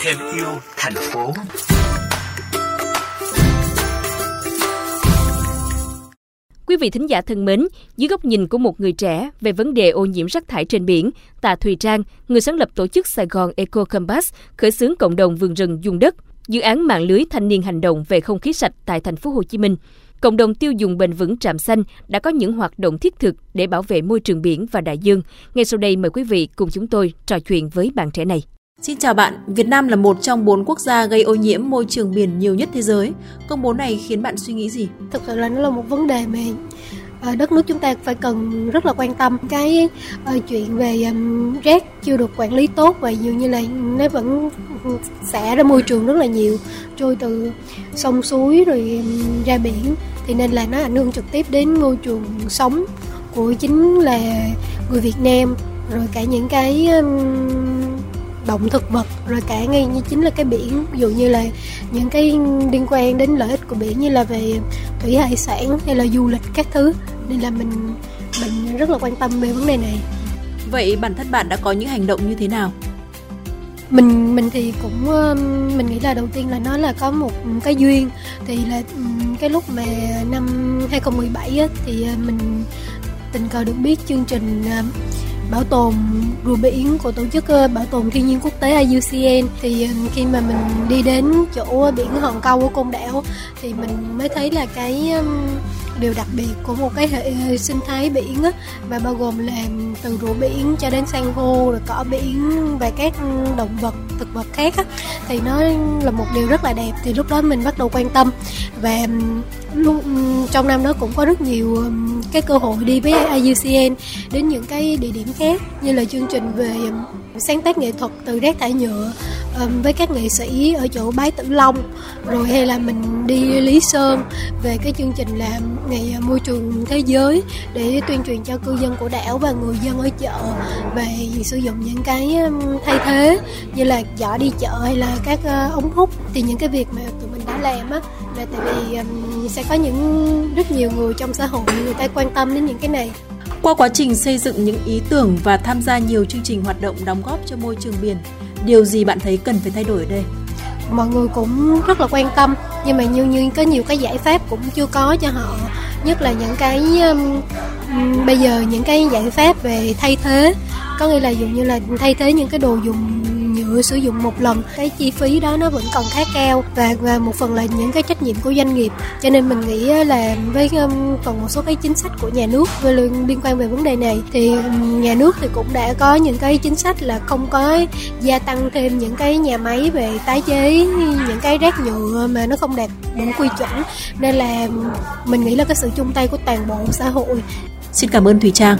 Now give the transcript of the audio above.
thêm yêu thành phố Quý vị thính giả thân mến, dưới góc nhìn của một người trẻ về vấn đề ô nhiễm rác thải trên biển, Tạ Thùy Trang, người sáng lập tổ chức Sài Gòn Eco Compass, khởi xướng cộng đồng vườn rừng dung đất, dự án mạng lưới thanh niên hành động về không khí sạch tại thành phố Hồ Chí Minh. Cộng đồng tiêu dùng bền vững Trạm Xanh đã có những hoạt động thiết thực để bảo vệ môi trường biển và đại dương. Ngay sau đây mời quý vị cùng chúng tôi trò chuyện với bạn trẻ này. Xin chào bạn, Việt Nam là một trong bốn quốc gia gây ô nhiễm môi trường biển nhiều nhất thế giới. Công bố này khiến bạn suy nghĩ gì? Thực sự là nó là một vấn đề mà Ờ, đất nước chúng ta phải cần rất là quan tâm. Cái ờ, chuyện về rác chưa được quản lý tốt và dường như là nó vẫn xả ra môi trường rất là nhiều, trôi từ sông suối rồi ra biển. Thì nên là nó ảnh hưởng trực tiếp đến môi trường sống của chính là người Việt Nam. Rồi cả những cái động thực vật rồi cả ngay như chính là cái biển ví dụ như là những cái liên quan đến lợi ích của biển như là về thủy hải sản hay là du lịch các thứ. Nên là mình mình rất là quan tâm về vấn đề này. Vậy bản thân bạn đã có những hành động như thế nào? Mình mình thì cũng mình nghĩ là đầu tiên là nó là có một cái duyên. Thì là cái lúc mà năm 2017 á, thì ờ, mình tình cờ được biết chương trình ờ, bảo tồn rùa biển của tổ chức ờ, bảo tồn thiên nhiên quốc tế IUCN. Thì ờ, khi mà mình đi đến chỗ biển hòn câu của côn đảo, thì mình mới thấy là cái điều đặc biệt của một cái hệ sinh thái biển á mà bao gồm là từ rùa biển cho đến san hô, rồi cỏ biển và các động vật, thực vật khác á, thì nó là một điều rất là đẹp. Thì lúc đó mình bắt đầu quan tâm và luôn trong năm đó cũng có rất nhiều cái cơ hội đi với IUCN đến những cái địa điểm khác như là chương trình về sáng tác nghệ thuật từ rác thải nhựa um, với các nghệ sĩ ở chỗ Bái Tử Long. Rồi hay là mình đi Lý Sơn về cái chương trình làm ngày à, môi trường thế giới để tuyên truyền cho cư dân của đảo và người dân ở chợ về sử dụng những cái thay thế như là giỏ đi chợ hay là các à, ống hút. Thì những cái việc mà tụi mình đã làm á là tại vì um, sẽ có những rất nhiều người trong xã hội người ta quan tâm đến những cái này. Qua quá trình xây dựng những ý tưởng và tham gia nhiều chương trình hoạt động đóng góp cho môi trường biển, điều gì bạn thấy cần phải thay đổi ở đây? Mọi người cũng rất là quan tâm nhưng mà như như có nhiều cái giải pháp cũng chưa có cho họ nhất là những cái um, um bây giờ những cái giải pháp về thay thế có nghĩa là dụ như là thay thế những cái đồ dùng nhựa sử dụng một lần, cái chi phí đó nó vẫn còn khá cao và và một phần là những cái trách nhiệm của doanh nghiệp. Cho nên mình nghĩ là với còn một số cái chính sách của nhà nước về liên quan về vấn đề này thì nhà nước thì cũng đã có những cái chính sách là không có gia tăng thêm những cái nhà máy về tái chế, những cái rác nhựa mà nó không đạt đủ quy chuẩn. Nên là mình nghĩ là cái sự chung tay của toàn bộ xã hội. Xin cảm ơn Thùy Trang.